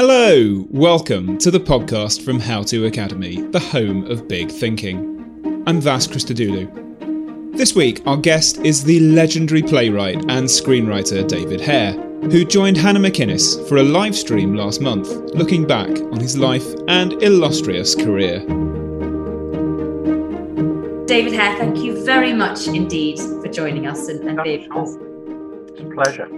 Hello, welcome to the podcast from How To Academy, the home of big thinking. I'm Vas Christodoulou. This week, our guest is the legendary playwright and screenwriter David Hare, who joined Hannah McInnes for a live stream last month, looking back on his life and illustrious career. David Hare, thank you very much indeed for joining us and, and being with us. It's a pleasure.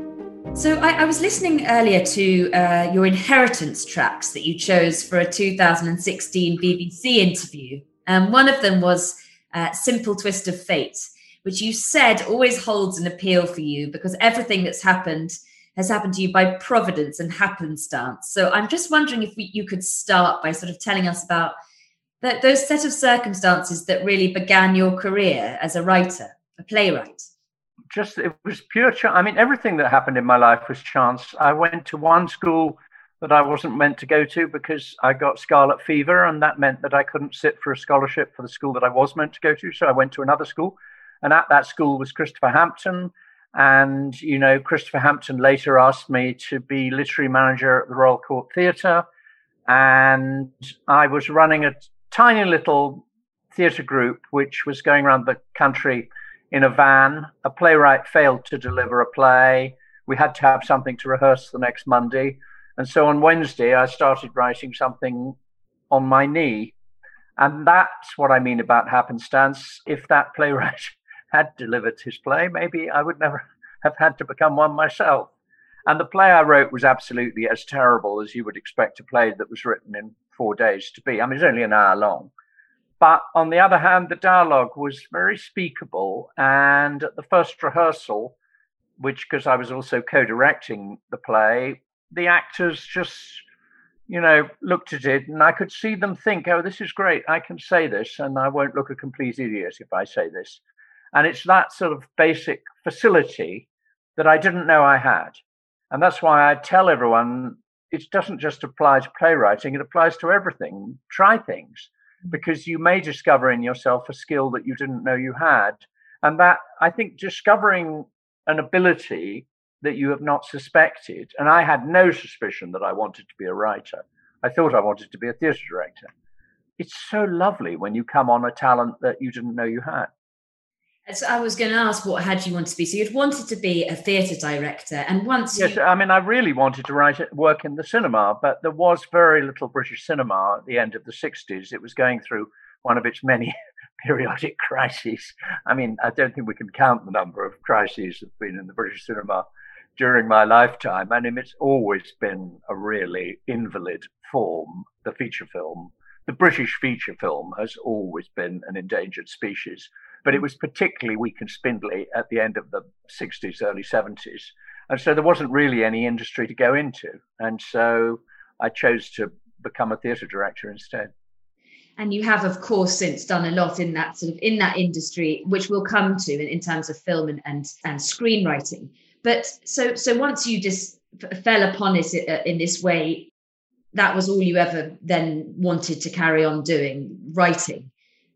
So I, I was listening earlier to uh, your inheritance tracks that you chose for a 2016 BBC interview. Um, one of them was uh, "Simple Twist of Fate," which you said always holds an appeal for you because everything that's happened has happened to you by providence and happenstance. So I'm just wondering if we, you could start by sort of telling us about that, those set of circumstances that really began your career as a writer, a playwright just it was pure chance. I mean, everything that happened in my life was chance. I went to one school that I wasn't meant to go to because I got scarlet fever, and that meant that I couldn't sit for a scholarship for the school that I was meant to go to. So I went to another school, and at that school was Christopher Hampton. And you know, Christopher Hampton later asked me to be literary manager at the Royal Court Theatre, and I was running a tiny little theatre group which was going around the country in a van. A playwright failed to deliver a play. We had to have something to rehearse the next Monday. And so on Wednesday, I started writing something on my knee. And that's what I mean about happenstance. If that playwright had delivered his play, maybe I would never have had to become one myself. And the play I wrote was absolutely as terrible as you would expect a play that was written in four days to be. I mean, it's only an hour long. But on the other hand, the dialogue was very speakable. And at the first rehearsal, which because I was also co directing the play, the actors just, you know, looked at it and I could see them think, oh, this is great. I can say this and I won't look a complete idiot if I say this. And it's that sort of basic facility that I didn't know I had. And that's why I tell everyone it doesn't just apply to playwriting, it applies to everything. Try things because you may discover in yourself a skill that you didn't know you had. And that, I think, discovering an ability that you have not suspected, and I had no suspicion that I wanted to be a writer. I thought I wanted to be a theatre director. It's so lovely when you come on a talent that you didn't know you had. So I was going to ask, what had you wanted to be? So you'd wanted to be a theatre director, and once yes, you... I mean, I really wanted to write work in the cinema, but there was very little British cinema at the end of the '60s. It was going through one of its many periodic crises. I mean, I don't think we can count the number of crises that have been in the British cinema during my lifetime. I mean, it's always been a really invalid form, the feature film. The British feature film has always been an endangered species but it was particularly weak and spindly at the end of the 60s, early 70s. And so there wasn't really any industry to go into. And so I chose to become a theatre director instead. And you have, of course, since done a lot in that sort of in that industry, which we'll come to in, in terms of film and, and, and screenwriting. But so so once you just fell upon it uh, in this way, that was all you ever then wanted to carry on doing, writing.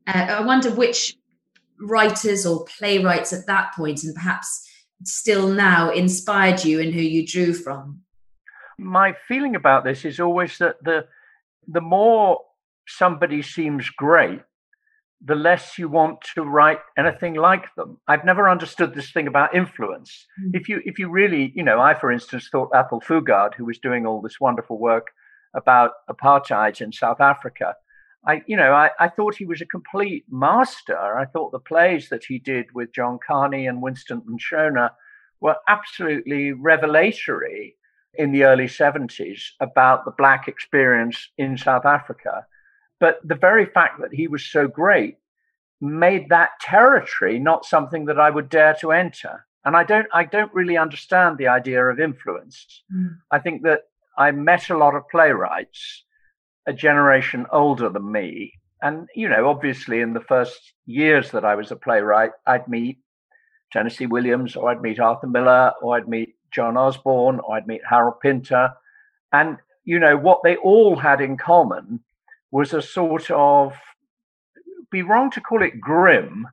Uh, I wonder which writers or playwrights at that point and perhaps still now inspired you and who you drew from? My feeling about this is always that the the more somebody seems great, the less you want to write anything like them. I've never understood this thing about influence. Mm. If you if you really, you know, I for instance thought Athol Fugard, who was doing all this wonderful work about apartheid in South Africa, I, you know, I, I thought he was a complete master. I thought the plays that he did with John Kani and Winston Ntshona were absolutely revelatory in the early 70s about the Black experience in South Africa. But the very fact that he was so great made that territory not something that I would dare to enter. And I don't, I don't really understand the idea of influence. Mm. I think that I met a lot of playwrights a generation older than me. And, you know, obviously in the first years that I was a playwright, I'd meet Tennessee Williams or I'd meet Arthur Miller or I'd meet John Osborne or I'd meet Harold Pinter. And, you know, what they all had in common was a sort of, be wrong to call it grim,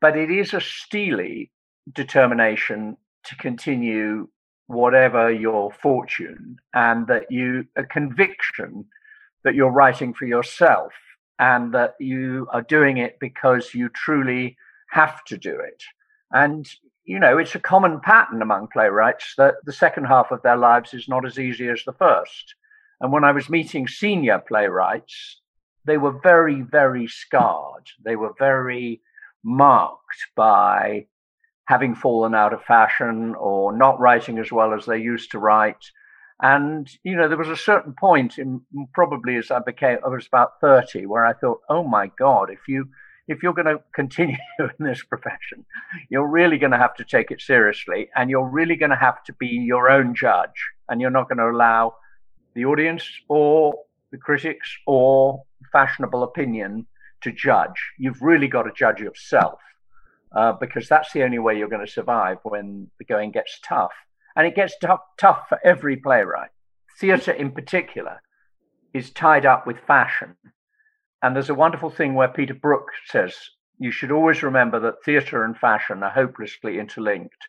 but it is a steely determination to continue whatever your fortune, and that you a conviction that you're writing for yourself and that you are doing it because you truly have to do it. And you know, it's a common pattern among playwrights that the second half of their lives is not as easy as the first. And when I was meeting senior playwrights, they were very, very scarred. They were very marked by having fallen out of fashion or not writing as well as they used to write. And, you know, there was a certain point in probably as I became, I was about 30, where I thought, oh my God, if you, if you're going to continue in this profession, you're really going to have to take it seriously and you're really going to have to be your own judge and you're not going to allow the audience or the critics or fashionable opinion to judge. You've really got to judge yourself uh, because that's the only way you're going to survive when the going gets tough. And it gets tough, tough for every playwright. Theatre, in particular, is tied up with fashion. And there's a wonderful thing where Peter Brook says you should always remember that theatre and fashion are hopelessly interlinked.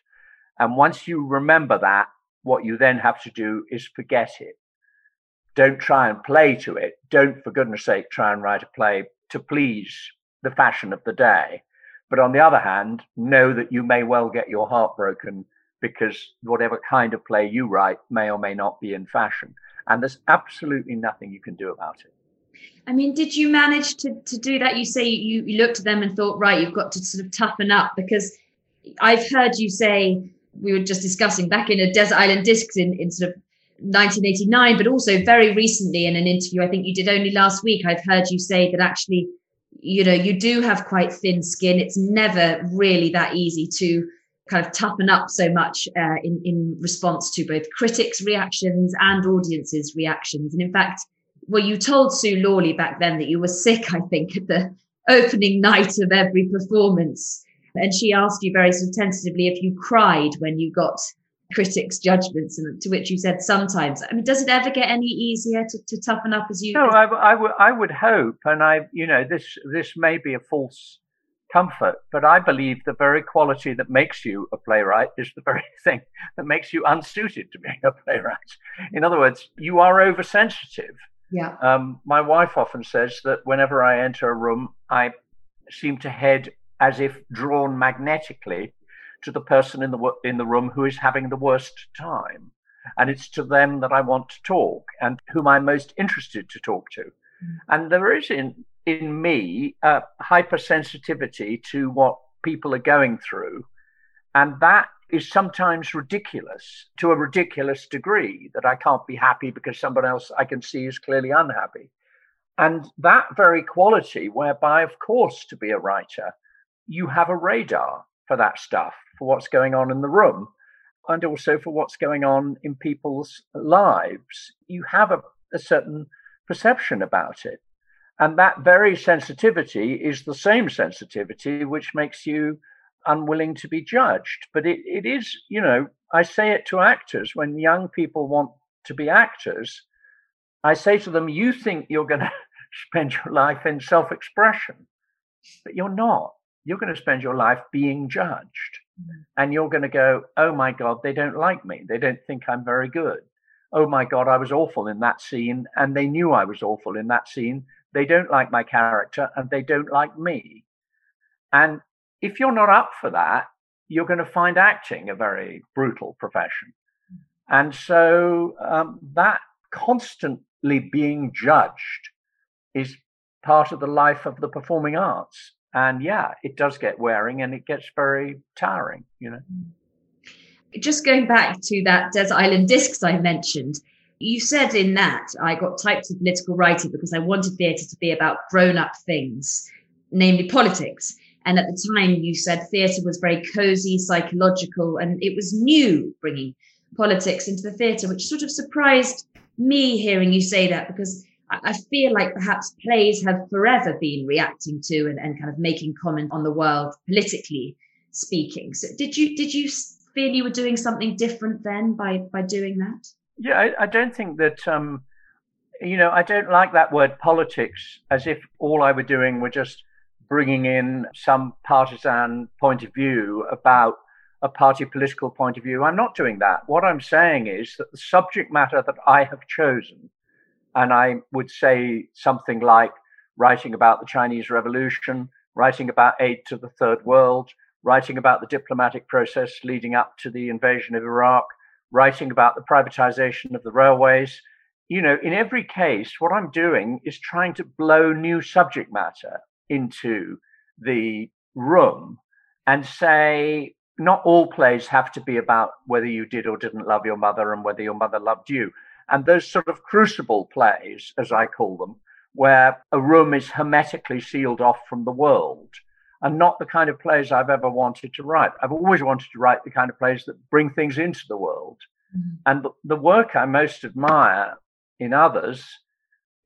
And once you remember that, what you then have to do is forget it. Don't try and play to it. Don't, for goodness sake, try and write a play to please the fashion of the day. But on the other hand, know that you may well get your heart broken because whatever kind of play you write may or may not be in fashion. And there's absolutely nothing you can do about it. I mean, did you manage to, to do that? You say you, you looked at them and thought, right, you've got to sort of toughen up because I've heard you say, we were just discussing back in a Desert Island Discs in, in sort of 1989, but also very recently in an interview, I think you did only last week, I've heard you say that actually, you know, you do have quite thin skin. It's never really that easy to kind of toughen up so much uh, in, in response to both critics' reactions and audiences' reactions. And in fact, well, you told Sue Lawley back then that you were sick, I think, at the opening night of every performance. And she asked you very sort of tentatively if you cried when you got critics' judgments, and to which you said sometimes. I mean, does it ever get any easier to, to toughen up as you? No, I, I, w- I would hope, and I, you know, this this may be a false comfort, but I believe the very quality that makes you a playwright is the very thing that makes you unsuited to being a playwright. In other words, you are oversensitive. Yeah. Um, my wife often says that whenever I enter a room, I seem to head as if drawn magnetically to the person in the in the room who is having the worst time, and it's to them that I want to talk and whom I'm most interested to talk to. Mm. And there is in in me a hypersensitivity to what people are going through, and that is sometimes ridiculous to a ridiculous degree that I can't be happy because someone else I can see is clearly unhappy. And that very quality, whereby, of course, to be a writer, you have a radar for that stuff for what's going on in the room and also for what's going on in people's lives. You have a, a certain perception about it. And that very sensitivity is the same sensitivity which makes you unwilling to be judged. But it, it is, you know, I say it to actors when young people want to be actors. I say to them, you think you're going to spend your life in self expression, but you're not. You're going to spend your life being judged. Mm. And you're going to go, oh my God, they don't like me. They don't think I'm very good. Oh my God, I was awful in that scene. And they knew I was awful in that scene. They don't like my character and they don't like me. And if you're not up for that, you're going to find acting a very brutal profession. Mm. And so um, that constantly being judged is part of the life of the performing arts and yeah it does get wearing and it gets very tiring you know just going back to that desert island discs i mentioned you said in that i got typed of political writing because i wanted theatre to be about grown-up things namely politics and at the time you said theatre was very cozy psychological and it was new bringing politics into the theatre which sort of surprised me hearing you say that because I feel like perhaps plays have forever been reacting to and, and kind of making comment on the world politically speaking. So did you did you feel you were doing something different then by by doing that? Yeah, I, I don't think that. Um, you know, I don't like that word politics as if all I were doing were just bringing in some partisan point of view about a party political point of view. I'm not doing that. What I'm saying is that the subject matter that I have chosen, and I would say something like writing about the Chinese Revolution, writing about aid to the third world, writing about the diplomatic process leading up to the invasion of Iraq, writing about the privatization of the railways. You know, in every case, what I'm doing is trying to blow new subject matter into the room and say, not all plays have to be about whether you did or didn't love your mother and whether your mother loved you. And those sort of crucible plays, as I call them, where a room is hermetically sealed off from the world, are not the kind of plays I've ever wanted to write. I've always wanted to write the kind of plays that bring things into the world. Mm-hmm. And the, work I most admire in others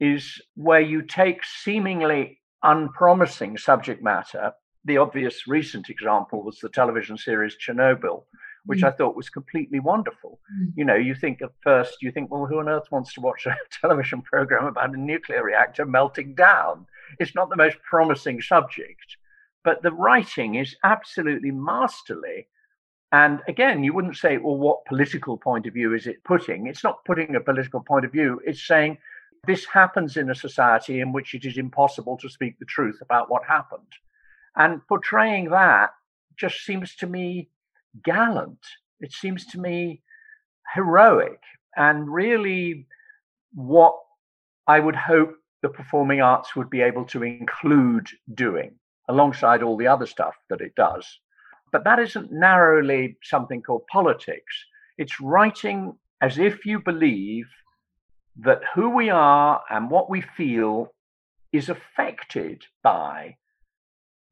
is where you take seemingly unpromising subject matter. The obvious recent example was the television series Chernobyl, which mm. I thought was completely wonderful. Mm. You know, you think at first, you think, well, who on earth wants to watch a television program about a nuclear reactor melting down? It's not the most promising subject, but the writing is absolutely masterly. And again, you wouldn't say, well, what political point of view is it putting? It's not putting a political point of view, it's saying, this happens in a society in which it is impossible to speak the truth about what happened. And portraying that just seems to me gallant. It seems to me heroic and really what I would hope the performing arts would be able to include doing alongside all the other stuff that it does. But that isn't narrowly something called politics. It's writing as if you believe that who we are and what we feel is affected by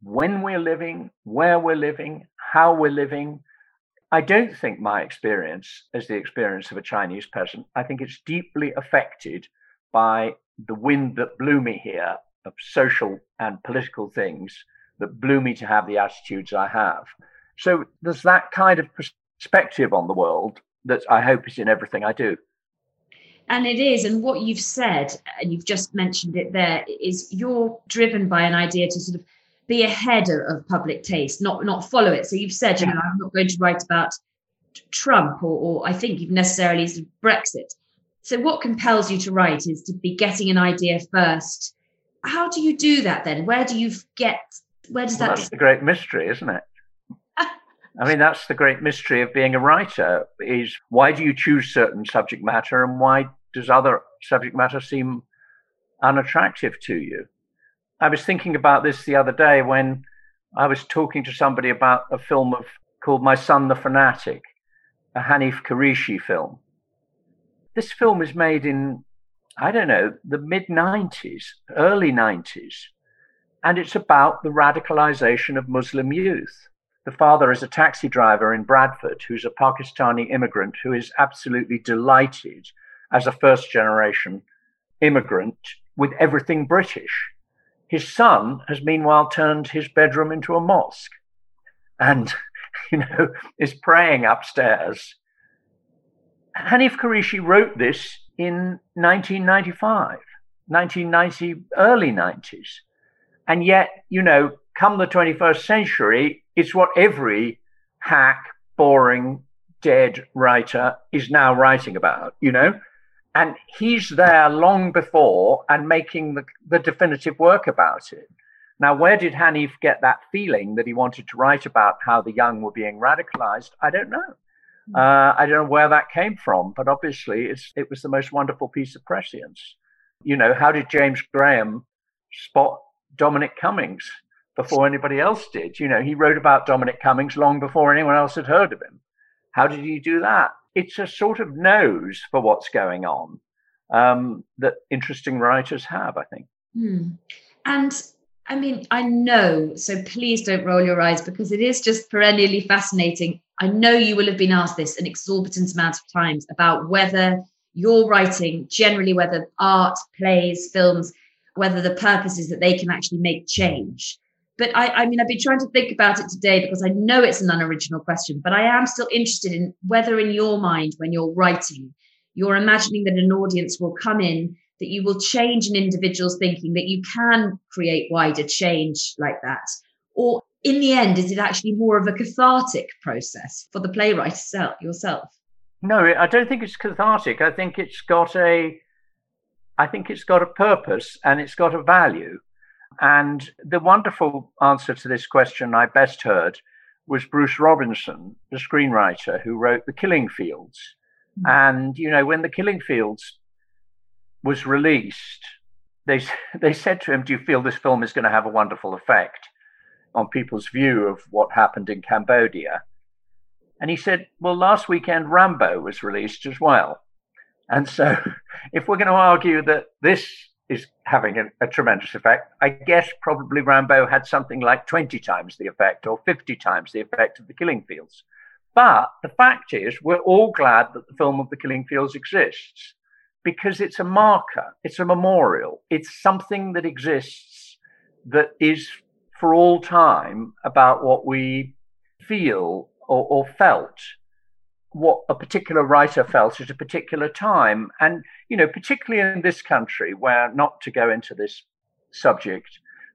when we're living, where we're living, how we're living. I don't think my experience is the experience of a Chinese peasant. I think it's deeply affected by the wind that blew me here of social and political things that blew me to have the attitudes I have. So there's that kind of perspective on the world that I hope is in everything I do. And it is. And what you've said, and you've just mentioned it there, is you're driven by an idea to sort of be ahead of, of public taste, not not follow it. So you've said, you know, I'm not going to write about Trump or, or I think you've necessarily Brexit. So what compels you to write is to be getting an idea first. How do you do that then? Where do you get? Where does well, that? That's the great mystery, isn't it? I mean, that's the great mystery of being a writer: is why do you choose certain subject matter, and why does other subject matter seem unattractive to you? I was thinking about this the other day when I was talking to somebody about a film of called My Son the Fanatic, a Hanif Kureishi film. This film is made in, I don't know, the mid 90s, early 90s, and it's about the radicalization of Muslim youth. The father is a taxi driver in Bradford who's a Pakistani immigrant who is absolutely delighted as a first generation immigrant with everything British. His son has meanwhile turned his bedroom into a mosque and, you know, is praying upstairs. Hanif Kureishi wrote this in 1995, 1990, early 90s. And yet, you know, come the 21st century, it's what every hack, boring, dead writer is now writing about, you know? and he's there long before and making the, the definitive work about it. Now, where did Hanif get that feeling that he wanted to write about how the young were being radicalized? I don't know. Hmm. Uh, I don't know where that came from, but obviously it was the most wonderful piece of prescience. You know, how did James Graham spot Dominic Cummings before anybody else did? You know, he wrote about Dominic Cummings long before anyone else had heard of him. How did he do that? it's a sort of nose for what's going on um, that interesting writers have, I think. Hmm. And I mean, I know, so please don't roll your eyes because it is just perennially fascinating. I know you will have been asked this an exorbitant amount of times about whether your writing, generally, whether art, plays, films, whether the purpose is that they can actually make change. But I, I mean, I've been trying to think about it today because I know it's an unoriginal question, but I am still interested in whether, in your mind, when you're writing, you're imagining that an audience will come in, that you will change an individual's thinking, that you can create wider change like that. Or in the end, is it actually more of a cathartic process for the playwright yourself? No, I don't think it's cathartic. I think it's got a, I think it's got a purpose and it's got a value. And the wonderful answer to this question I best heard was Bruce Robinson, the screenwriter who wrote The Killing Fields. Mm-hmm. And, you know, when The Killing Fields was released, they, they said to him, Do you feel this film is going to have a wonderful effect on people's view of what happened in Cambodia? And he said, Well, last weekend Rambo was released as well. And so, if we're going to argue that this is having a, a, tremendous effect, I guess probably Rambo had something like 20 times the effect or 50 times the effect of the Killing Fields. But the fact is, we're all glad that the film of the Killing Fields exists because it's a marker, it's a memorial, it's something that exists that is for all time about what we feel or, or felt what a particular writer felt at a particular time. And, you know, particularly in this country, where not to go into this subject,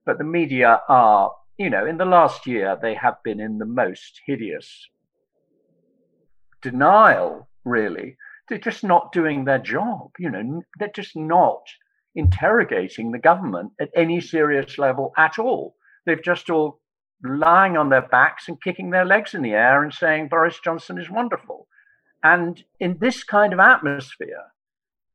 but the media are, you know, in the last year, they have been in the most hideous denial, really. They're just not doing their job. You know, they're just not interrogating the government at any serious level at all. They've just all lying on their backs and kicking their legs in the air and saying Boris Johnson is wonderful. And in this kind of atmosphere,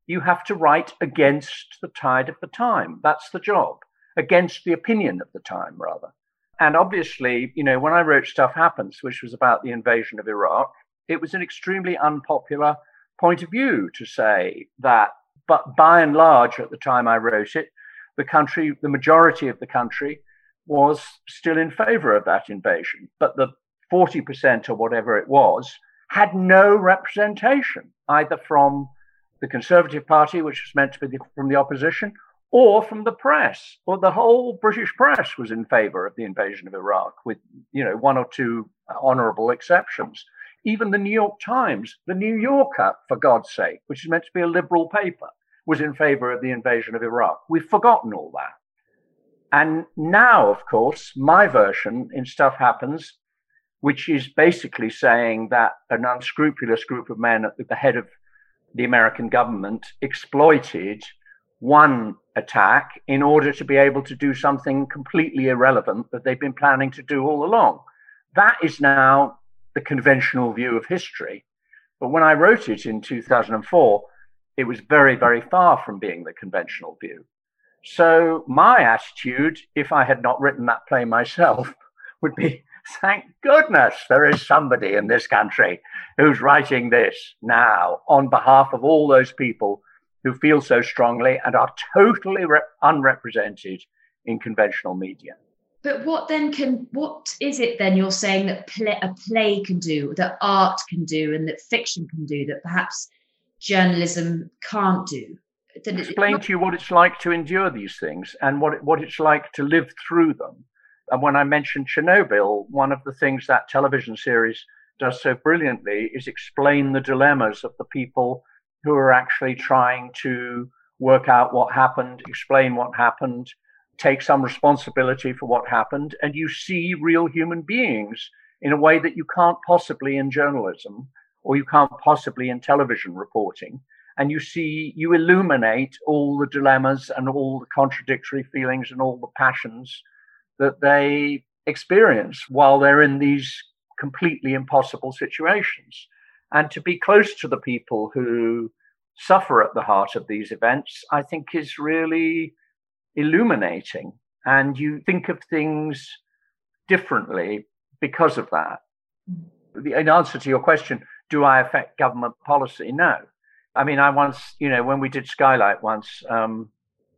you have to write against the tide of the time. That's the job, against the opinion of the time, rather. And obviously, you know, when I wrote Stuff Happens, which was about the invasion of Iraq, it was an extremely unpopular point of view to say that, but by and large, at the time I wrote it, the country, the majority of the country was still in favor of that invasion. But the 40% or whatever it was had no representation, either from the Conservative Party, which was meant to be the, from the opposition, or from the press. Well, the whole British press was in favor of the invasion of Iraq, with you know one or two honourable exceptions. Even the New York Times, the New Yorker, for God's sake, which is meant to be a liberal paper, was in favor of the invasion of Iraq. We've forgotten all that. And now, of course, my version in Stuff Happens, which is basically saying that an unscrupulous group of men at the head of the American government exploited one attack in order to be able to do something completely irrelevant that they've been planning to do all along. That is now the conventional view of history. But when I wrote it in 2004, it was very, very far from being the conventional view. So my attitude, if I had not written that play myself, would be thank goodness there is somebody in this country who's writing this now on behalf of all those people who feel so strongly and are totally re- unrepresented in conventional media. But what then can what is it then you're saying that play, a play can do, that art can do, and that fiction can do that perhaps journalism can't do? explain to you what it's like to endure these things and what what it's like to live through them. And when I mentioned Chernobyl, one of the things that television series does so brilliantly is explain the dilemmas of the people who are actually trying to work out what happened, explain what happened, take some responsibility for what happened, and you see real human beings in a way that you can't possibly in journalism or you can't possibly in television reporting and you see you illuminate all the dilemmas and all the contradictory feelings and all the passions that they experience while they're in these completely impossible situations. And to be close to the people who suffer at the heart of these events i think is really illuminating and you think of things differently because of that in answer to your question do i affect government policy no I mean, I once, you know, when we did Skylight once, um,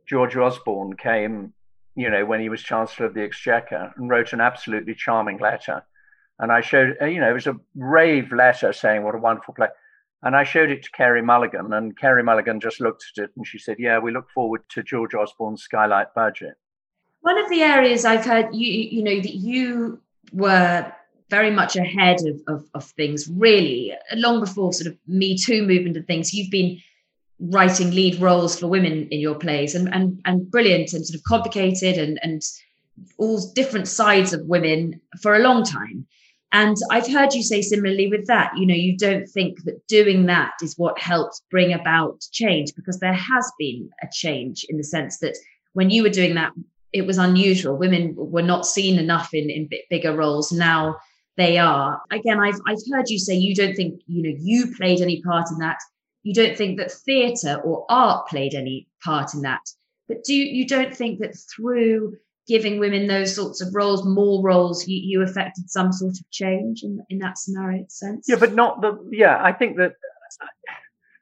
George Osborne came, you know, when he was Chancellor of the Exchequer and wrote an absolutely charming letter. And I showed, you know, it was a rave letter saying what a wonderful play. And I showed it to Carey Mulligan, and Carey Mulligan just looked at it and she said, Yeah, we look forward to George Osborne's Skylight budget. One of the areas I've heard you, you know, that you were very much ahead of, of, of things, really, long before sort of Me Too movement and things. You've been writing lead roles for women in your plays and, and, and brilliant and sort of complicated and, and all different sides of women for a long time. And I've heard you say similarly with that, you know, you don't think that doing that is what helps bring about change because there has been a change in the sense that when you were doing that, it was unusual. Women were not seen enough in, in bigger roles. Now they are. Again, I've, I've heard you say you don't think, you know, you played any part in that. You don't think that theatre or art played any part in that. But do you, you don't think that through giving women those sorts of roles, more roles, you, you affected some sort of change in, in that scenario sense? Yeah, but not the, yeah, I think that,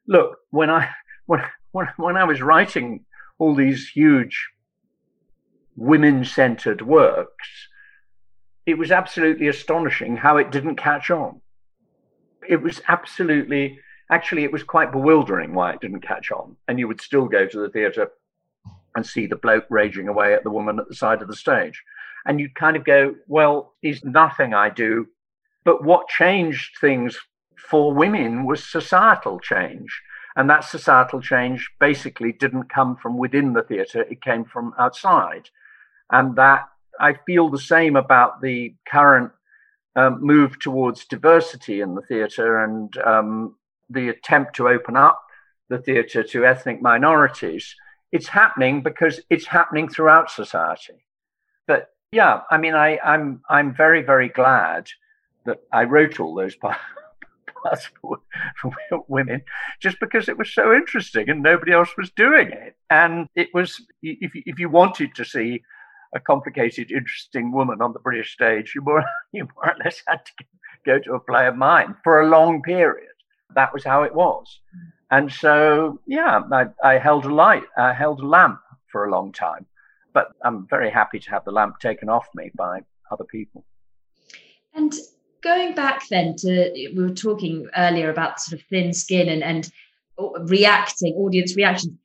look, when I, when, when, when I was writing all these huge women centered works, it was absolutely astonishing how it didn't catch on. It was absolutely, actually, it was quite bewildering why it didn't catch on. And you would still go to the theatre and see the bloke raging away at the woman at the side of the stage. And you'd kind of go, well, is nothing I do. But what changed things for women was societal change. And that societal change basically didn't come from within the theatre, it came from outside. And that I feel the same about the current um, move towards diversity in the theatre and um, the attempt to open up the theatre to ethnic minorities it's happening because it's happening throughout society. But yeah, I mean, I, I'm I'm very very glad that I wrote all those parts for, women, just because it was so interesting and nobody else was doing it. And it was if if you wanted to see a complicated, interesting woman on the British stage, you more you more or less had to go to a play of mine for a long period. That was how it was. And so, yeah, I, I held a light, I held a lamp for a long time. But I'm very happy to have the lamp taken off me by other people. And going back then to, we were talking earlier about sort of thin skin and, and reacting, audience reaction.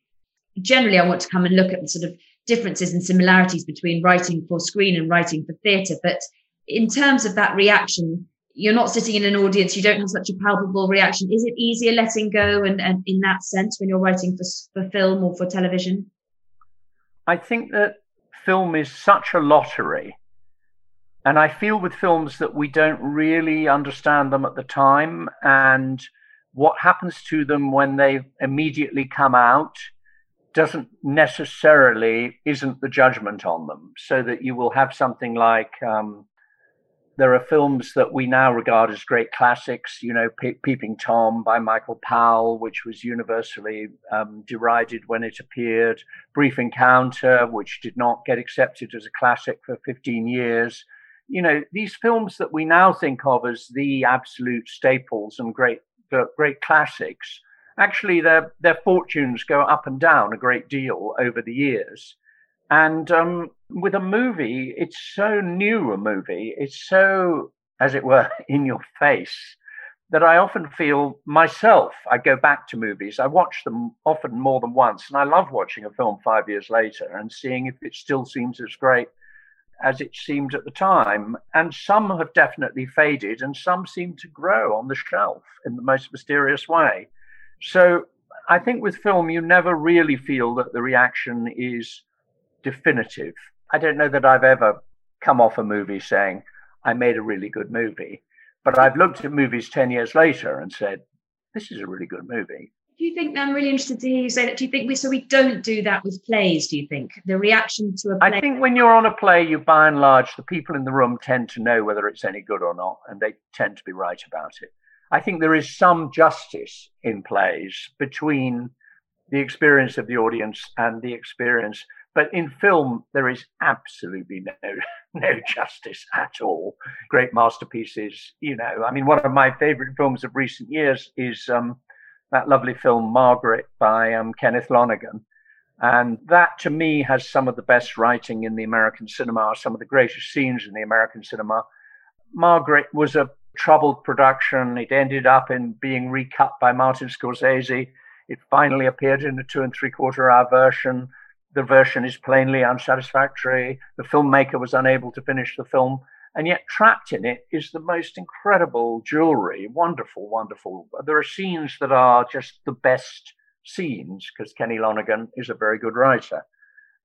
Generally, I want to come and look at the sort of differences and similarities between writing for screen and writing for theatre. But in terms of that reaction, you're not sitting in an audience, you don't have such a palpable reaction. Is it easier letting go and, and in that sense when you're writing for, for film or for television? I think that film is such a lottery. And I feel with films that we don't really understand them at the time and what happens to them when they immediately come out doesn't necessarily isn't the judgment on them so that you will have something like um, there are films that we now regard as great classics, you know, Pe- Peeping Tom by Michael Powell, which was universally um, derided when it appeared, Brief Encounter, which did not get accepted as a classic for 15 years. You know, these films that we now think of as the absolute staples and great, great classics, actually their, their fortunes go up and down a great deal over the years. And um, with a movie, it's so new a movie, it's so, as it were, in your face that I often feel myself. I go back to movies, I watch them often more than once, and I love watching a film five years later and seeing if it still seems as great as it seemed at the time. And some have definitely faded, and some seem to grow on the shelf in the most mysterious way. So I think with film, you never really feel that the reaction is definitive. I don't know that I've ever come off a movie saying, I made a really good movie. But I've looked at movies 10 years later and said, this is a really good movie. Do you think I'm really interested to hear you say that? Do you think we so we don't do that with plays? Do you think the reaction to a play? I think when you're on a play, you by and large the people in the room tend to know whether it's any good or not, and they tend to be right about it. I think there is some justice in plays between the experience of the audience and the experience but in film, there is absolutely no no justice at all. Great masterpieces, you know. I mean, one of my favorite films of recent years is um, that lovely film Margaret by um, Kenneth Lonergan. And that to me has some of the best writing in the American cinema, some of the greatest scenes in the American cinema. Margaret was a troubled production. It ended up in being recut by Martin Scorsese. It finally appeared in a two and three quarter hour version the version is plainly unsatisfactory. The filmmaker was unable to finish the film. And yet, trapped in it is the most incredible jewelry. Wonderful, wonderful. There are scenes that are just the best scenes because Kenny Lonergan is a very good writer.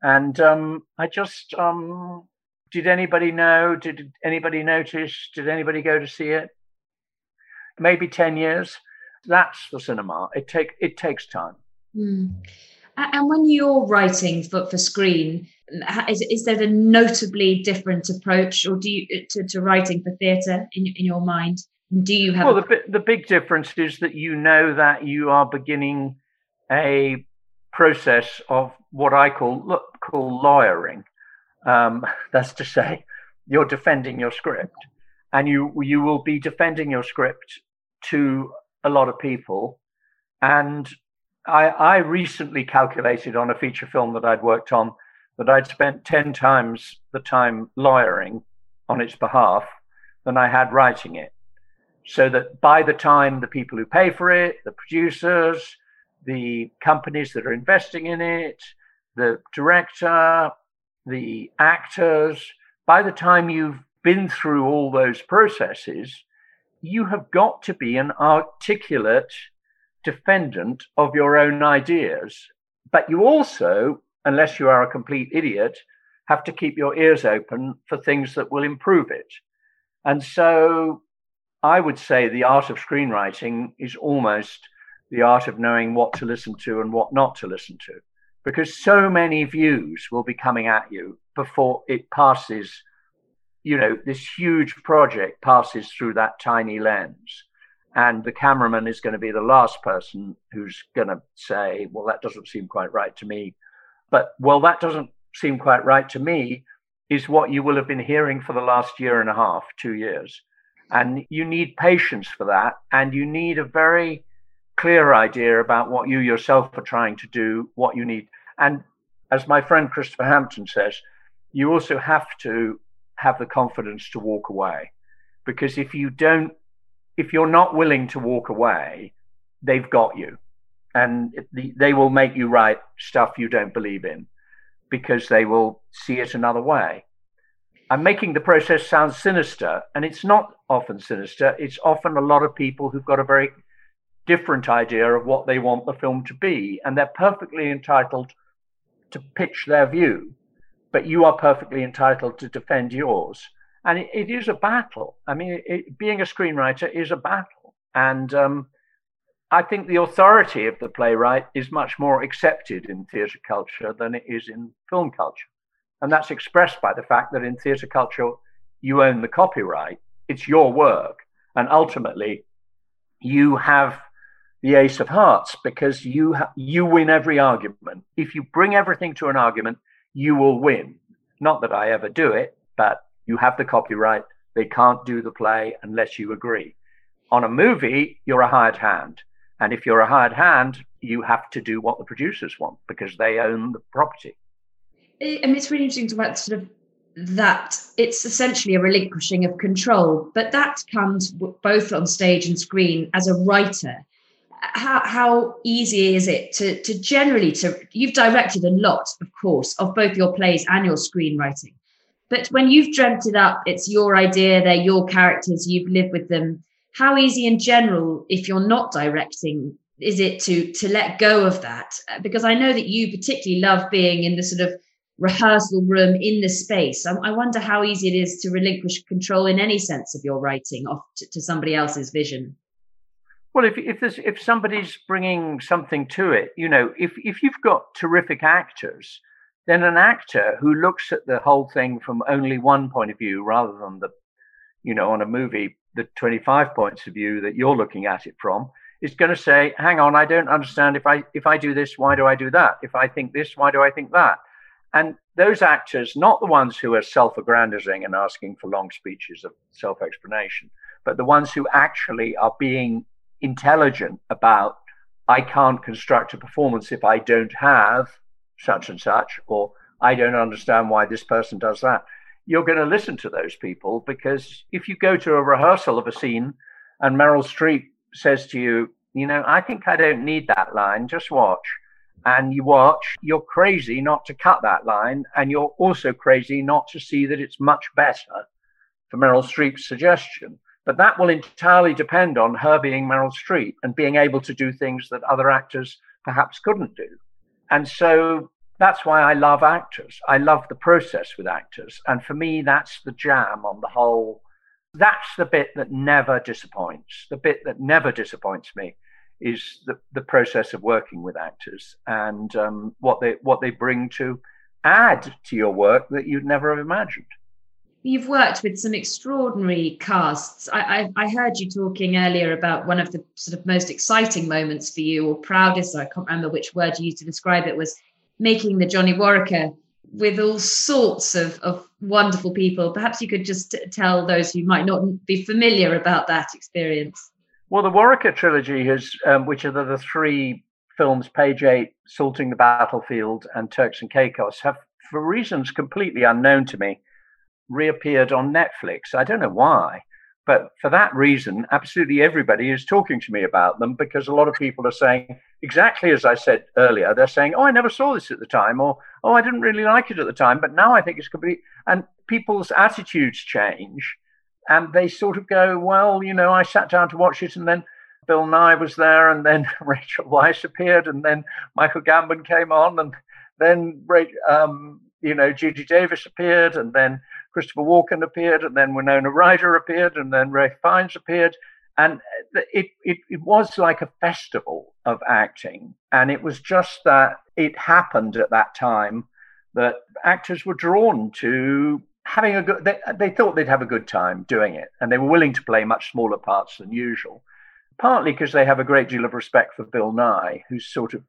And um, I just, um, did anybody know? Did anybody notice? Did anybody go to see it? Maybe 10 years. That's the cinema. It take it takes time. Mm. And when you're writing for, for screen, is, is there a notably different approach, or do you to, to writing for theatre in in your mind? Do you have? Well, the the big difference is that you know that you are beginning a process of what I call call lawyering. Um, that's to say, you're defending your script, and you you will be defending your script to a lot of people, and I, I recently calculated on a feature film that I'd worked on that I'd spent 10 times the time lawyering on its behalf than I had writing it. So that by the time the people who pay for it, the producers, the companies that are investing in it, the director, the actors, by the time you've been through all those processes, you have got to be an articulate defendant of your own ideas. But you also, unless you are a complete idiot, have to keep your ears open for things that will improve it. And so I would say the art of screenwriting is almost the art of knowing what to listen to and what not to listen to, because so many views will be coming at you before it passes. You know, this huge project passes through that tiny lens. And the cameraman is going to be the last person who's going to say, well, that doesn't seem quite right to me. But, well, that doesn't seem quite right to me is what you will have been hearing for the last year and a half, two years. And you need patience for that. And you need a very clear idea about what you yourself are trying to do, what you need. And as my friend Christopher Hampton says, you also have to have the confidence to walk away. Because if you don't if you're not willing to walk away, they've got you. And they will make you write stuff you don't believe in because they will see it another way. I'm making the process sound sinister, and it's not often sinister. It's often a lot of people who've got a very different idea of what they want the film to be, and they're perfectly entitled to pitch their view, but you are perfectly entitled to defend yours and it, it is a battle. I mean, it, being a screenwriter is a battle, and um, I think the authority of the playwright is much more accepted in theatre culture than it is in film culture, and that's expressed by the fact that in theatre culture you own the copyright; it's your work, and ultimately you have the ace of hearts because you ha- you win every argument. If you bring everything to an argument, you will win. Not that I ever do it, but you have the copyright. They can't do the play unless you agree. On a movie, you're a hired hand. And if you're a hired hand, you have to do what the producers want because they own the property. I mean, it's really interesting to about sort of that it's essentially a relinquishing of control, but that comes both on stage and screen as a writer. How, how easy is it to, to generally to you've directed a lot, of course, of both your plays and your screenwriting. But when you've dreamt it up, it's your idea, they're your characters, you've lived with them. How easy in general, if you're not directing, is it to to let go of that? Uh, because I know that you particularly love being in the sort of rehearsal room in the space. I, I wonder how easy it is to relinquish control in any sense of your writing off to, to somebody else's vision. Well, if if there's if somebody's bringing something to it, you know, if if you've got terrific actors then an actor who looks at the whole thing from only one point of view rather than the, you know, on a movie, the 25 points of view that you're looking at it from is going to say, hang on, I don't understand. If I, if I do this, why do I do that? If I think this, why do I think that? And those actors, not the ones who are self aggrandizing and asking for long speeches of self explanation, but the ones who actually are being intelligent about, I can't construct a performance if I don't have such and such, or I don't understand why this person does that. You're going to listen to those people because if you go to a rehearsal of a scene and Meryl Streep says to you, you know, I think I don't need that line, just watch. And you watch, you're crazy not to cut that line. And you're also crazy not to see that it's much better for Meryl Streep's suggestion. But that will entirely depend on her being Meryl Streep and being able to do things that other actors perhaps couldn't do. And so that's why I love actors. I love the process with actors. And for me, that's the jam on the whole. That's the bit that never disappoints. The bit that never disappoints me is the, the process of working with actors and um, what they what they bring to add to your work that you'd never have imagined. You've worked with some extraordinary casts. I, I, I, heard you talking earlier about one of the sort of most exciting moments for you, or proudest. I can't remember which word you used to describe it. Was making the Johnny Worricker with all sorts of, of wonderful people. Perhaps you could just tell those who might not be familiar about that experience. Well, the Worricker trilogy is, um, which are the, the three films, Page Eight, Salting the Battlefield, and Turks and Caicos, have, for reasons completely unknown to me, reappeared on Netflix. I don't know why, but for that reason, absolutely everybody is talking to me about them because a lot of people are saying exactly as I said earlier. They're saying, "Oh, I never saw this at the time," or "Oh, I didn't really like it at the time, but now I think it's complete." And people's attitudes change, and they sort of go, "Well, you know, I sat down to watch it, and then." Bill Nighy was there, and then Rachel Weisz appeared, and then Michael Gambon came on, and then um, you know Judy Davis appeared, and then Christopher Walken appeared, and then Winona Ryder appeared, and then Ralph Fiennes appeared. And it, it, it was like a festival of acting. And it was just that it happened at that time that actors were drawn to having a good, they, they thought they'd have a good time doing it. And they were willing to play much smaller parts than usual, partly because they have a great deal of respect for Bill Nighy, who's sort of,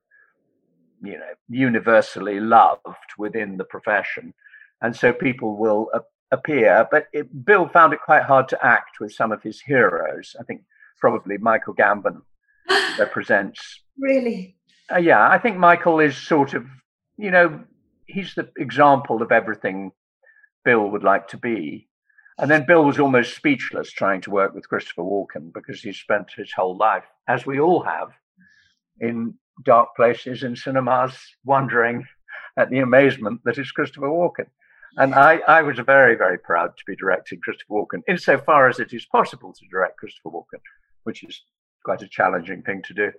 you know, universally loved within the profession. And so people will uh, appear, but it, Bill found it quite hard to act with some of his heroes. I think probably Michael Gambon represents. Really? Uh, yeah, I think Michael is sort of, you know, he's the example of everything Bill would like to be. And then Bill was almost speechless trying to work with Christopher Walken because he spent his whole life, as we all have, in dark places in cinemas, wondering at the amazement that is Christopher Walken. And I, I was very, very proud to be directing Christopher Walken, insofar as it is possible to direct Christopher Walken, which is quite a challenging thing to do.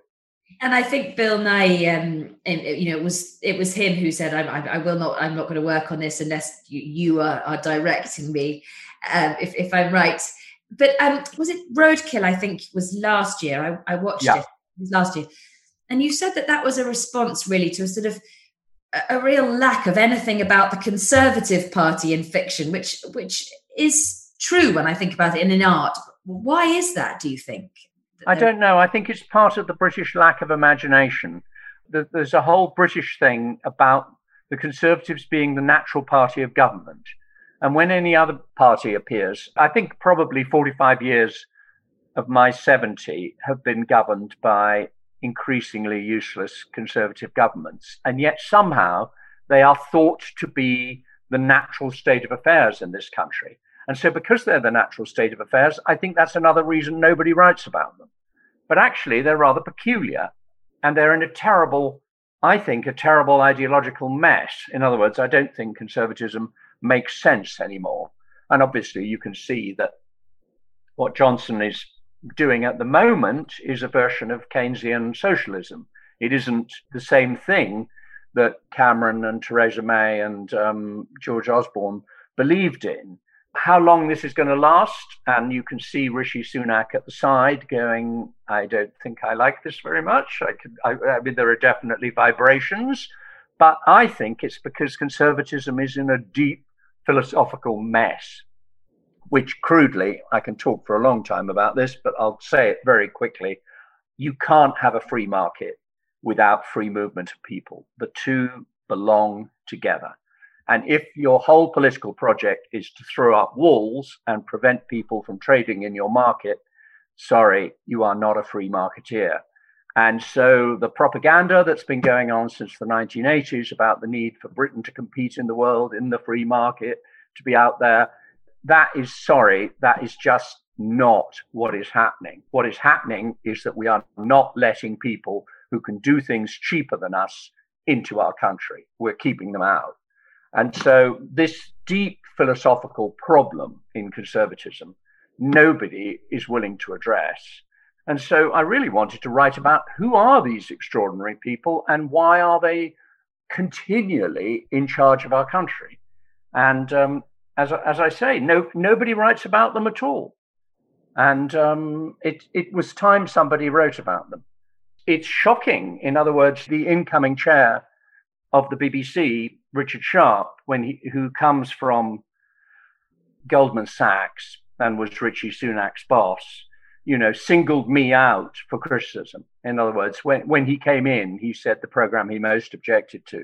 And I think Bill Nighy, um, you know, it was it was him who said, I, I, I will not, I'm not going to work on this unless you, you are, are, directing me, um, if, if I'm right." But um, was it Roadkill? I think was last year. I, I watched yeah. it. It was last year, and you said that that was a response really to a sort of a real lack of anything about the conservative party in fiction, which which is true when I think about it in an art. Why is that? Do you think? I don't know. I think it's part of the British lack of imagination. There's a whole British thing about the Conservatives being the natural party of government. And when any other party appears, I think probably 45 years of my 70 have been governed by increasingly useless conservative governments. And yet somehow they are thought to be the natural state of affairs in this country. And so, because they're the natural state of affairs, I think that's another reason nobody writes about them. But actually, they're rather peculiar and they're in a terrible, I think, a terrible ideological mess. In other words, I don't think conservatism makes sense anymore. And obviously, you can see that what Johnson is doing at the moment is a version of Keynesian socialism. It isn't the same thing that Cameron and Theresa May and um, George Osborne believed in. How long this is going to last, and you can see Rishi Sunak at the side going, "I don't think I like this very much." I could, I, I mean, there are definitely vibrations, but I think it's because conservatism is in a deep philosophical mess which crudely, I can talk for a long time about this, but I'll say it very quickly. You can't have a free market without free movement of people. The two belong together. And if your whole political project is to throw up walls and prevent people from trading in your market, sorry, you are not a free marketeer. And so the propaganda that's been going on since the 1980s about the need for Britain to compete in the world in the free market, to be out there, that is sorry, that is just not what is happening. What is happening is that we are not letting people who can do things cheaper than us into our country. We're keeping them out. And so, this deep philosophical problem in conservatism, nobody is willing to address. And so, I really wanted to write about who are these extraordinary people and why are they continually in charge of our country. And um, as, as I say, no, nobody writes about them at all. And um, it, it was time somebody wrote about them. It's shocking, in other words, the incoming chair of the BBC, Richard Sharp, when he, who comes from Goldman Sachs and was Rishi Sunak's boss, you know, singled me out for criticism. In other words, when, when he came in, he said the program he most objected to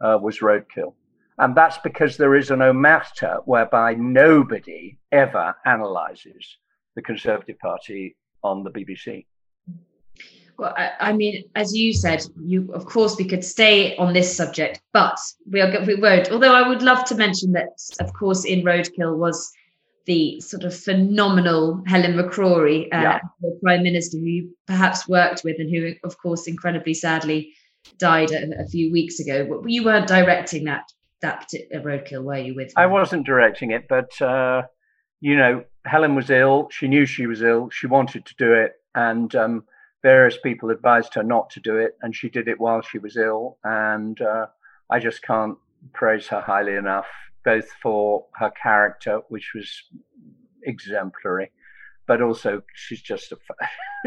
uh, was Roadkill. And that's because there is an omerta whereby nobody ever analyzes the Conservative Party on the BBC. Well, I, I, mean, as you said, you of course we could stay on this subject, but we are we won't. Although I would love to mention that, of course, in Roadkill was the sort of phenomenal Helen McCrory, uh, yeah. the Prime Minister, who you perhaps worked with and who, of course, incredibly sadly died a, a few weeks ago. You weren't directing that that particular roadkill, were you? With I wasn't directing it, but uh, you know, Helen was ill. She knew she was ill. She wanted to do it, and um, various people advised her not to do it, and she did it while she was ill. And uh, I just can't praise her highly enough both for her character, which was exemplary, but also she's just a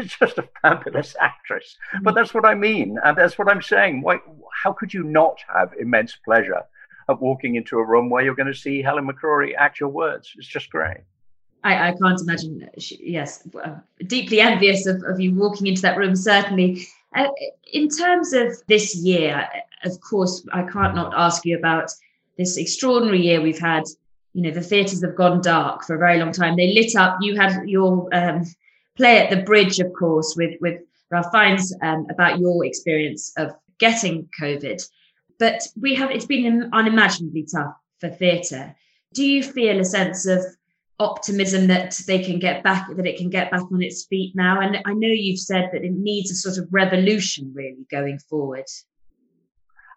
just a fabulous actress. But that's what I mean, and that's what I'm saying. Why? How could you not have immense pleasure at walking into a room where you're going to see Helen McCrory act your words? It's just great. I, I can't imagine. Yes, deeply envious of, of you walking into that room. Certainly, uh, in terms of this year, of course, I can't not ask you about this extraordinary year we've had. You know, the theatres have gone dark for a very long time. They lit up. You had your um, play at the Bridge, of course, with with Ralph Fiennes um, about your experience of getting COVID. But we have it's been unimaginably tough for theatre. Do you feel a sense of optimism that they can get back that it can get back on its feet now? And I know you've said that it needs a sort of revolution really going forward.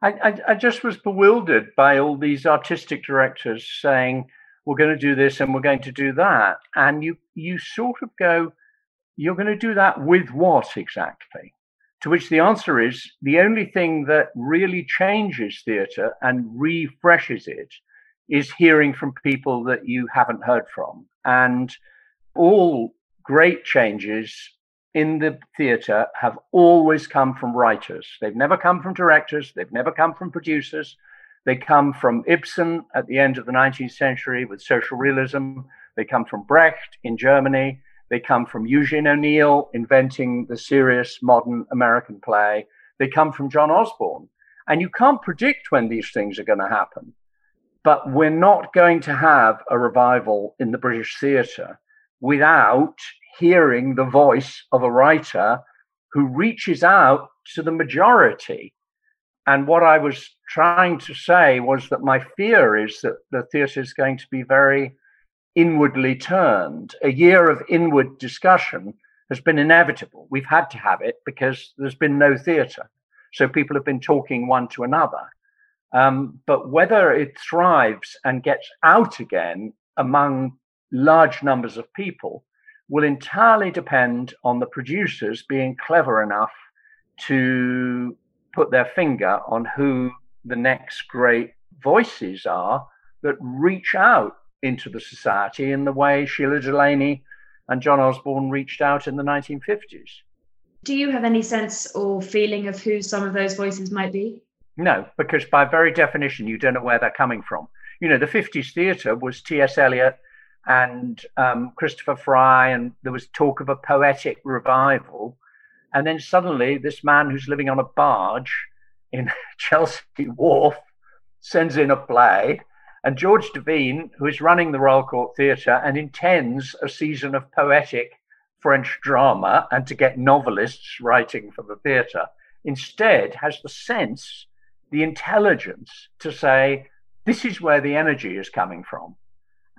I, I, I just was bewildered by all these artistic directors saying, we're going to do this and we're going to do that. And you, you sort of go, you're going to do that with what exactly? To which the answer is the only thing that really changes theatre and refreshes it is hearing from people that you haven't heard from. And all great changes in the theatre have always come from writers. They've never come from directors, they've never come from producers. They come from Ibsen at the end of the 19th century with social realism. They come from Brecht in Germany. They come from Eugene O'Neill inventing the serious modern American play. They come from John Osborne. And you can't predict when these things are going to happen. But we're not going to have a revival in the British theatre without hearing the voice of a writer who reaches out to the majority. And what I was trying to say was that my fear is that the theatre is going to be very inwardly turned. A year of inward discussion has been inevitable. We've had to have it because there's been no theatre. So people have been talking one to another. Um, but whether it thrives and gets out again among large numbers of people will entirely depend on the producers being clever enough to put their finger on who the next great voices are that reach out into the society in the way Shelagh Delaney and John Osborne reached out in the 1950s. Do you have any sense or feeling of who some of those voices might be? No, because by very definition, you don't know where they're coming from. You know, the 50s theatre was T.S. Eliot and um, Christopher Fry, and there was talk of a poetic revival. And then suddenly, this man who's living on a barge in Chelsea Wharf sends in a play. And George Devine, who is running the Royal Court Theatre and intends a season of poetic French drama and to get novelists writing for the theatre, instead has the sense, the intelligence to say, this is where the energy is coming from.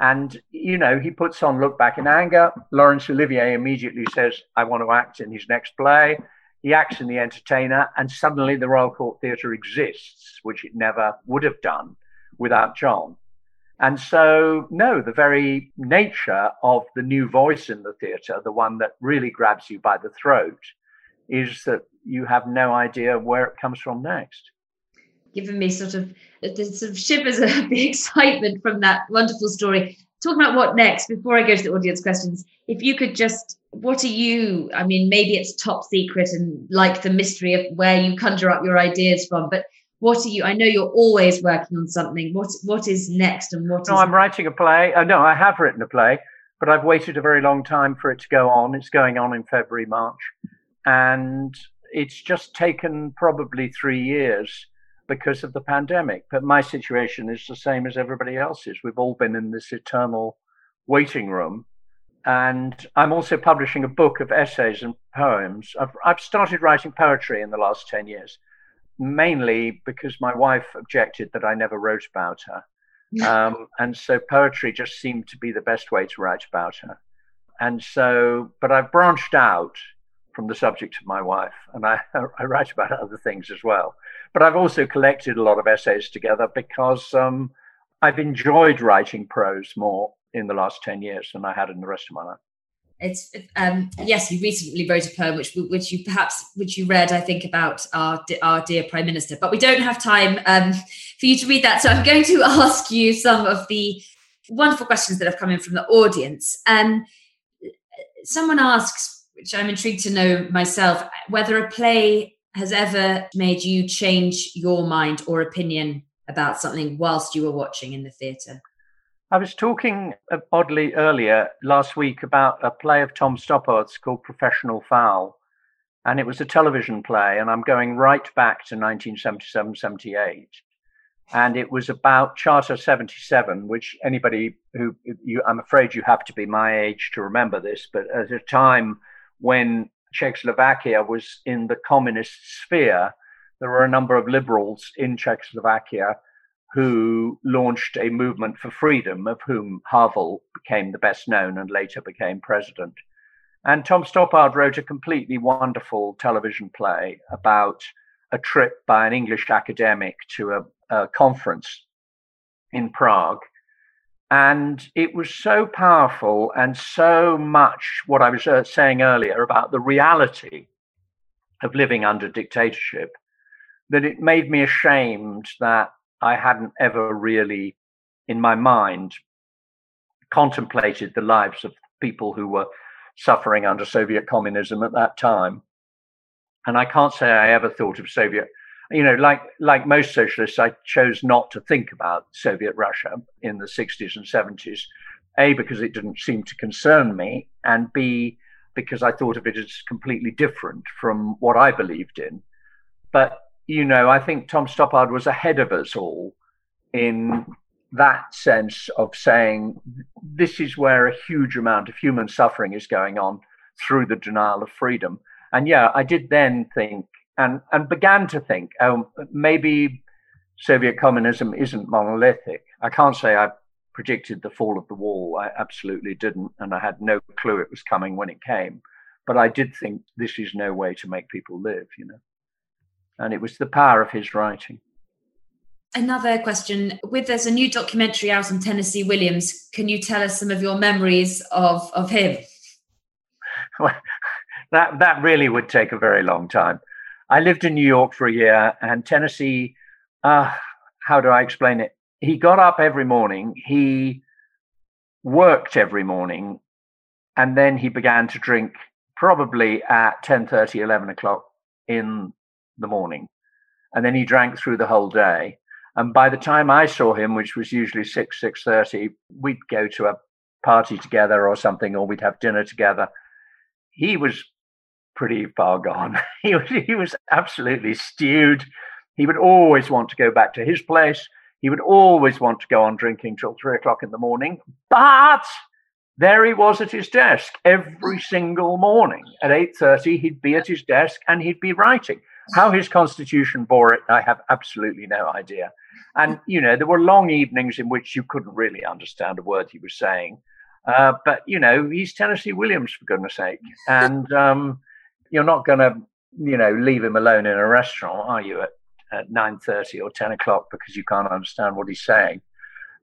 And, you know, he puts on Look Back in Anger. Laurence Olivier immediately says, I want to act in his next play. He acts in The Entertainer, and suddenly the Royal Court Theatre exists, which it never would have done without John. And so, no, the very nature of the new voice in the theatre, the one that really grabs you by the throat, is that you have no idea where it comes from next. given me sort of uh, the sort of shivers of the excitement from that wonderful story. Talking about what next, before I go to the audience questions, if you could just, what are you? I mean, maybe it's top secret and like the mystery of where you conjure up your ideas from, but what are you? I know you're always working on something. What what is next, and what? No, I'm writing a play. Uh, no, I have written a play, but I've waited a very long time for it to go on. It's going on in February, March, and it's just taken probably three years because of the pandemic. But my situation is the same as everybody else's. We've all been in this eternal waiting room. And I'm also publishing a book of essays and poems. I've, I've started writing poetry in the last 10 years, mainly because my wife objected that I never wrote about her. Um, and so poetry just seemed to be the best way to write about her. And so, but I've branched out from the subject of my wife, and I, I write about other things as well. But I've also collected a lot of essays together because um, I've enjoyed writing prose more in the last 10 years than I had in the rest of my life. It's um, yes, you recently wrote a poem which which you perhaps which you read, I think, about our our dear Prime Minister. But we don't have time um, for you to read that, so I'm going to ask you some of the wonderful questions that have come in from the audience. Um, someone asks, which I'm intrigued to know myself, whether a play has ever made you change your mind or opinion about something whilst you were watching in the theatre? I was talking uh, oddly earlier last week about a play of Tom Stoppard's called Professional Foul. And it was a television play, and I'm going right back to 1977 78. And it was about Charter 77, which anybody who you, I'm afraid you have to be my age to remember this, but at a time when Czechoslovakia was in the communist sphere, there were a number of liberals in Czechoslovakia who launched a movement for freedom, of whom Havel became the best known and later became president. And Tom Stoppard wrote a completely wonderful television play about a trip by an English academic to a, a conference in Prague and it was so powerful and so much what I was uh, saying earlier about the reality of living under dictatorship that it made me ashamed that I hadn't ever really, in my mind, contemplated the lives of people who were suffering under Soviet communism at that time. And I can't say I ever thought of Soviet you know, like like most socialists, I chose not to think about Soviet Russia in the 60s and 70s. A because it didn't seem to concern me, and B because I thought of it as completely different from what I believed in. But you know, I think Tom Stoppard was ahead of us all in that sense of saying this is where a huge amount of human suffering is going on through the denial of freedom. And yeah, I did then think and and began to think, oh, maybe Soviet communism isn't monolithic. I can't say I predicted the fall of the wall. I absolutely didn't, and I had no clue it was coming when it came. But I did think this is no way to make people live, you know. And it was the power of his writing. Another question: With there's a new documentary out on Tennessee Williams, can you tell us some of your memories of of him? Well, that that really would take a very long time. I lived in New York for a year, and Tennessee. Uh, how do I explain it? He got up every morning. He worked every morning, and then he began to drink probably at 10 30, 11 o'clock in the morning. And then he drank through the whole day. And by the time I saw him, which was usually 6, 6.30, we'd go to a party together or something, or we'd have dinner together. He was pretty far gone. he was he was absolutely stewed. He would always want to go back to his place. He would always want to go on drinking till three o'clock in the morning. But there he was at his desk every single morning at 8.30 he'd be at his desk and he'd be writing how his constitution bore it i have absolutely no idea. And you know there were long evenings in which you couldn't really understand a word he was saying. Uh, but you know he's tennessee williams for goodness sake. And um, you're not going to, you know, leave him alone in a restaurant, are you, at, at 9.30 or 10 o'clock because you can't understand what he's saying?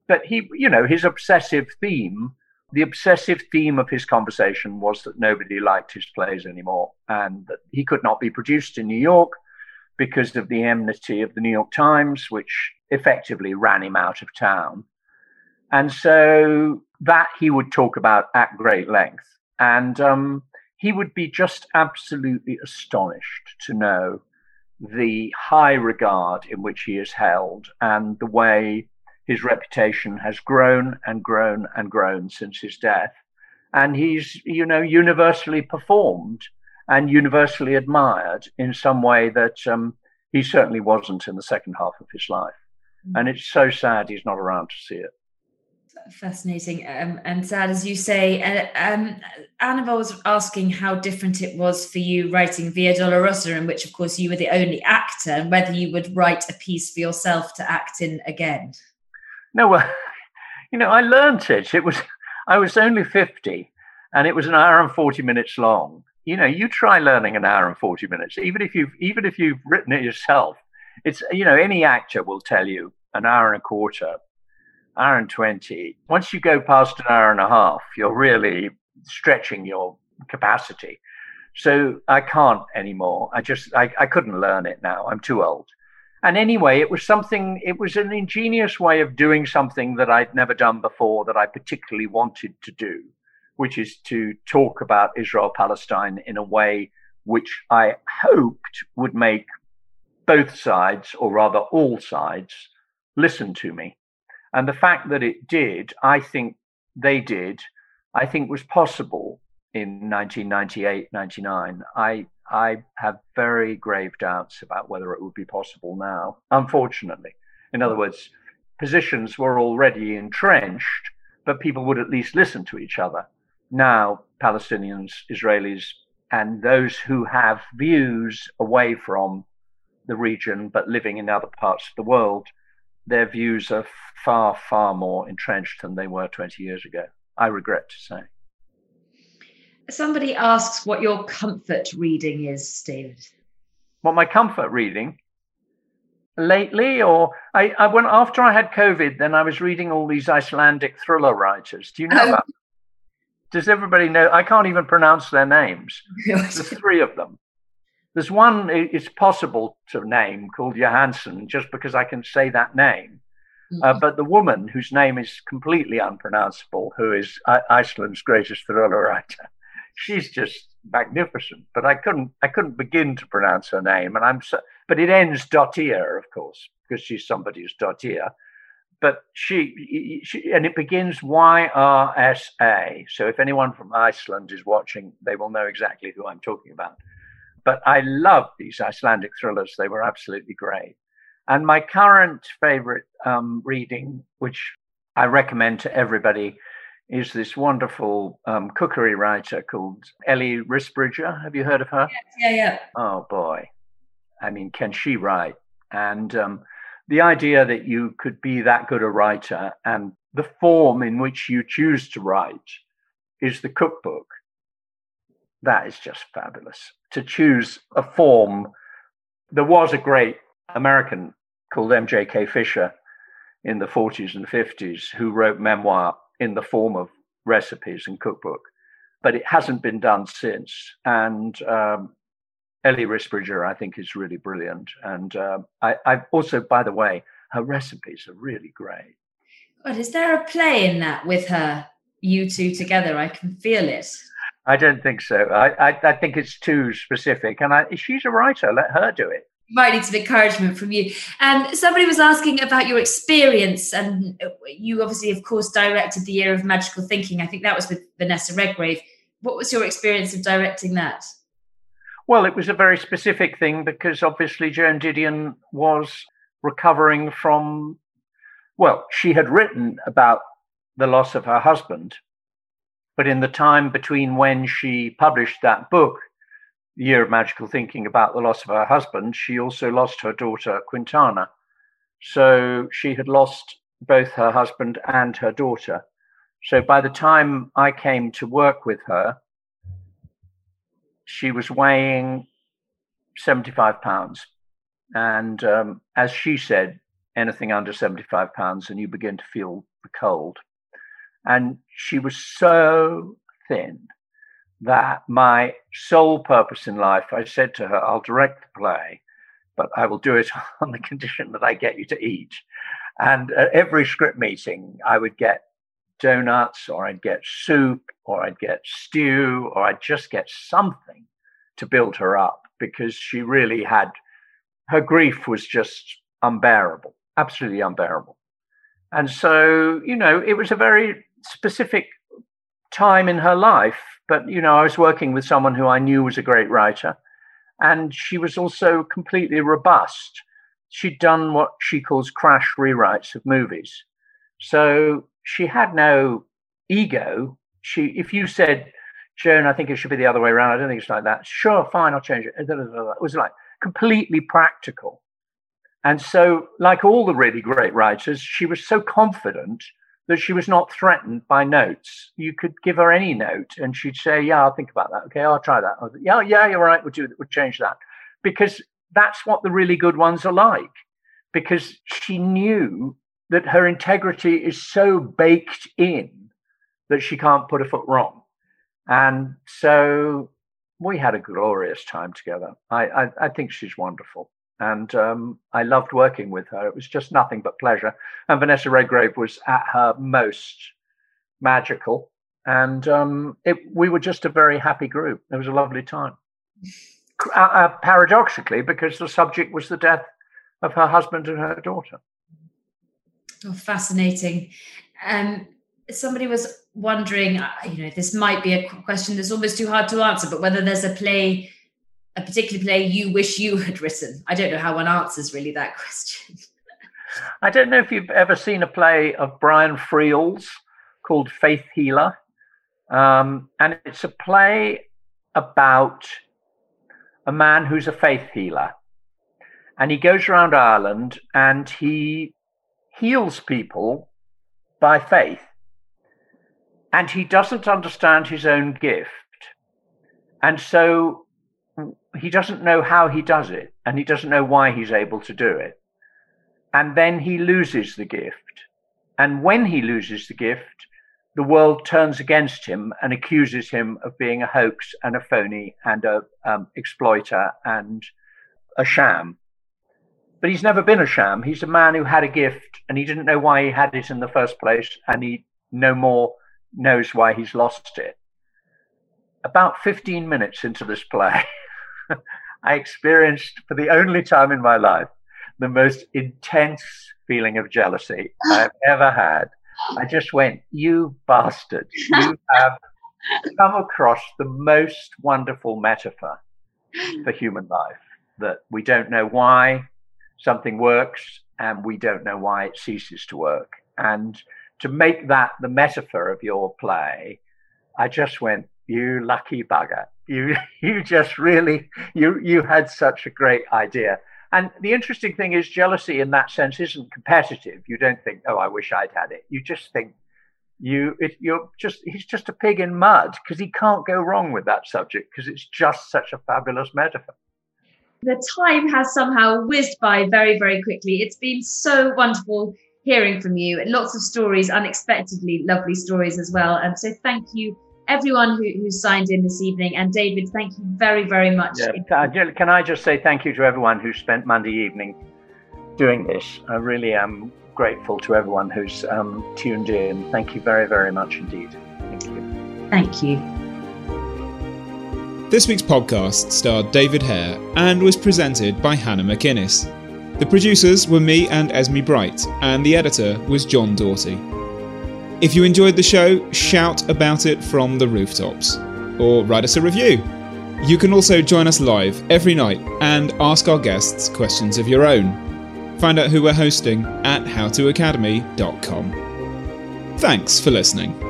But he, you know, his obsessive theme, the obsessive theme of his conversation was that nobody liked his plays anymore and that he could not be produced in New York because of the enmity of the New York Times, which effectively ran him out of town. And so that he would talk about at great length. And um, he would be just absolutely astonished to know the high regard in which he is held and the way his reputation has grown and grown and grown since his death. And he's, you know, universally performed and universally admired in some way that um, he certainly wasn't in the second half of his life. Mm-hmm. And it's so sad he's not around to see it. Fascinating um, and sad, as you say. Uh, um, Annabelle was asking how different it was for you writing Via Dolorosa, in which, of course, you were the only actor, and whether you would write a piece for yourself to act in again. No, well, you know, I learned it. It was I was only fifty, and it was an hour and forty minutes long. You know, you try learning an hour and forty minutes, even if you've even if you've written it yourself. It's you know, any actor will tell you an hour and a quarter, hour and twenty. Once you go past an hour and a half, you're really stretching your capacity. So I can't anymore. I just I, I couldn't learn it now. I'm too old. And anyway, it was something, it was an ingenious way of doing something that I'd never done before that I particularly wanted to do, which is to talk about Israel Palestine in a way which I hoped would make both sides, or rather all sides, listen to me. And the fact that it did, I think they did, I think was possible in 1998, 99. I I have very grave doubts about whether it would be possible now, unfortunately. In other words, positions were already entrenched, but people would at least listen to each other. Now, Palestinians, Israelis, and those who have views away from the region but living in other parts of the world, their views are far, far more entrenched than they were 20 years ago. I regret to say. Somebody asks what your comfort reading is, David. What my comfort reading? Lately, or I, I went after I had COVID, then I was reading all these Icelandic thriller writers. Do you know oh. that? Does everybody know? I can't even pronounce their names. the three of them. There's one it's possible to name called Johansson, just because I can say that name. Mm-hmm. Uh, but the woman whose name is completely unpronounceable, who is Iceland's greatest thriller writer, she's just magnificent. But I couldn't I couldn't begin to pronounce her name, and I'm so, but it ends Dottir, of course, because she's somebody's Dottir. But she, she and it begins Y R S A. So if anyone from Iceland is watching, they will know exactly who I'm talking about. But I love these Icelandic thrillers; they were absolutely great. And my current favorite um, reading, which I recommend to everybody, is this wonderful um, cookery writer called Ellie Risbridger. Have you heard of her? Yeah, yeah. yeah. Oh boy, I mean, can she write? And um, the idea that you could be that good a writer and the form in which you choose to write is the cookbook. That is just fabulous. To choose a form, there was a great American called M.J.K. Fisher in the 40s and 50s who wrote memoir in the form of recipes and cookbook, but it hasn't been done since. And um, Ellie Risbridger, I think, is really brilliant. And uh, I, I've also, by the way, her recipes are really great. But is there a play in that with her, you two together? I can feel it. I don't think so. I, I, I think it's too specific. And I, she's a writer. Let her do it might need some encouragement from you. And somebody was asking about your experience, and you obviously, of course, directed the Year of Magical Thinking. I think that was with Vanessa Redgrave. What was your experience of directing that? Well, it was a very specific thing because obviously Joan Didion was recovering from, well, she had written about the loss of her husband. But in the time between when she published that book year of magical thinking about the loss of her husband, she also lost her daughter, Quintana. So she had lost both her husband and her daughter. So by the time I came to work with her, she was weighing 75 pounds. And um, as she said, anything under 75 pounds, and you begin to feel the cold. And she was so thin that my sole purpose in life, I said to her, I'll direct the play, but I will do it on the condition that I get you to eat. And at every script meeting, I would get donuts or I'd get soup or I'd get stew or I'd just get something to build her up because she really had her grief was just unbearable, absolutely unbearable. And so, you know, it was a very specific time in her life. But, you know, I was working with someone who I knew was a great writer. And she was also completely robust. She'd done what she calls crash rewrites of movies. So she had no ego. She, if you said, Joan, I think it should be the other way around. I don't think it's like that. Sure, fine, I'll change it. It was like completely practical. And so, like all the really great writers, she was so confident that she was not threatened by notes. You could give her any note and she'd say, Yeah, I'll think about that. Okay, I'll try that. I'll, yeah, yeah, you're right. We'll do We'll change that. Because that's what the really good ones are like. Because she knew that her integrity is so baked in that she can't put a foot wrong. And so we had a glorious time together. I, I, I think she's wonderful and um, I loved working with her. It was just nothing but pleasure. And Vanessa Redgrave was at her most magical, and um, it, we were just a very happy group. It was a lovely time. Uh, uh, paradoxically, because the subject was the death of her husband and her daughter. Oh, fascinating. Um, somebody was wondering, uh, you know, this might be a question that's almost too hard to answer, but whether there's a play a particular play you wish you had written? I don't know how one answers really that question. I don't know if you've ever seen a play of Brian Friel's called Faith Healer. Um, and it's a play about a man who's a faith healer. And he goes around Ireland and he heals people by faith. And he doesn't understand his own gift. And so he doesn't know how he does it and he doesn't know why he's able to do it. And then he loses the gift. And when he loses the gift, the world turns against him and accuses him of being a hoax and a phony and a um, exploiter and a sham. But he's never been a sham. He's a man who had a gift and he didn't know why he had it in the first place, and he no more knows why he's lost it. About 15 minutes into this play, I experienced for the only time in my life the most intense feeling of jealousy I've ever had. I just went, You bastard, you have come across the most wonderful metaphor for human life that we don't know why something works and we don't know why it ceases to work. And to make that the metaphor of your play, I just went, You lucky bugger you you just really you you had such a great idea. And the interesting thing is jealousy in that sense isn't competitive. You don't think oh i wish i'd had it. You just think you it, you're just he's just a pig in mud because he can't go wrong with that subject because it's just such a fabulous metaphor. The time has somehow whizzed by very very quickly. It's been so wonderful hearing from you. Lots of stories unexpectedly lovely stories as well. And so thank you everyone who, who signed in this evening. And David, thank you very, very much. Yeah. Can I just say thank you to everyone who spent Monday evening doing this? I really am grateful to everyone who's um, tuned in. Thank you very, very much indeed. Thank you. Thank you. This week's podcast starred David Hare and was presented by Hannah McInnes. The producers were me and Esme Bright, and the editor was John Doughty. If you enjoyed the show, shout about it from the rooftops or write us a review. You can also join us live every night and ask our guests questions of your own. Find out who we're hosting at howtoacademy.com. Thanks for listening.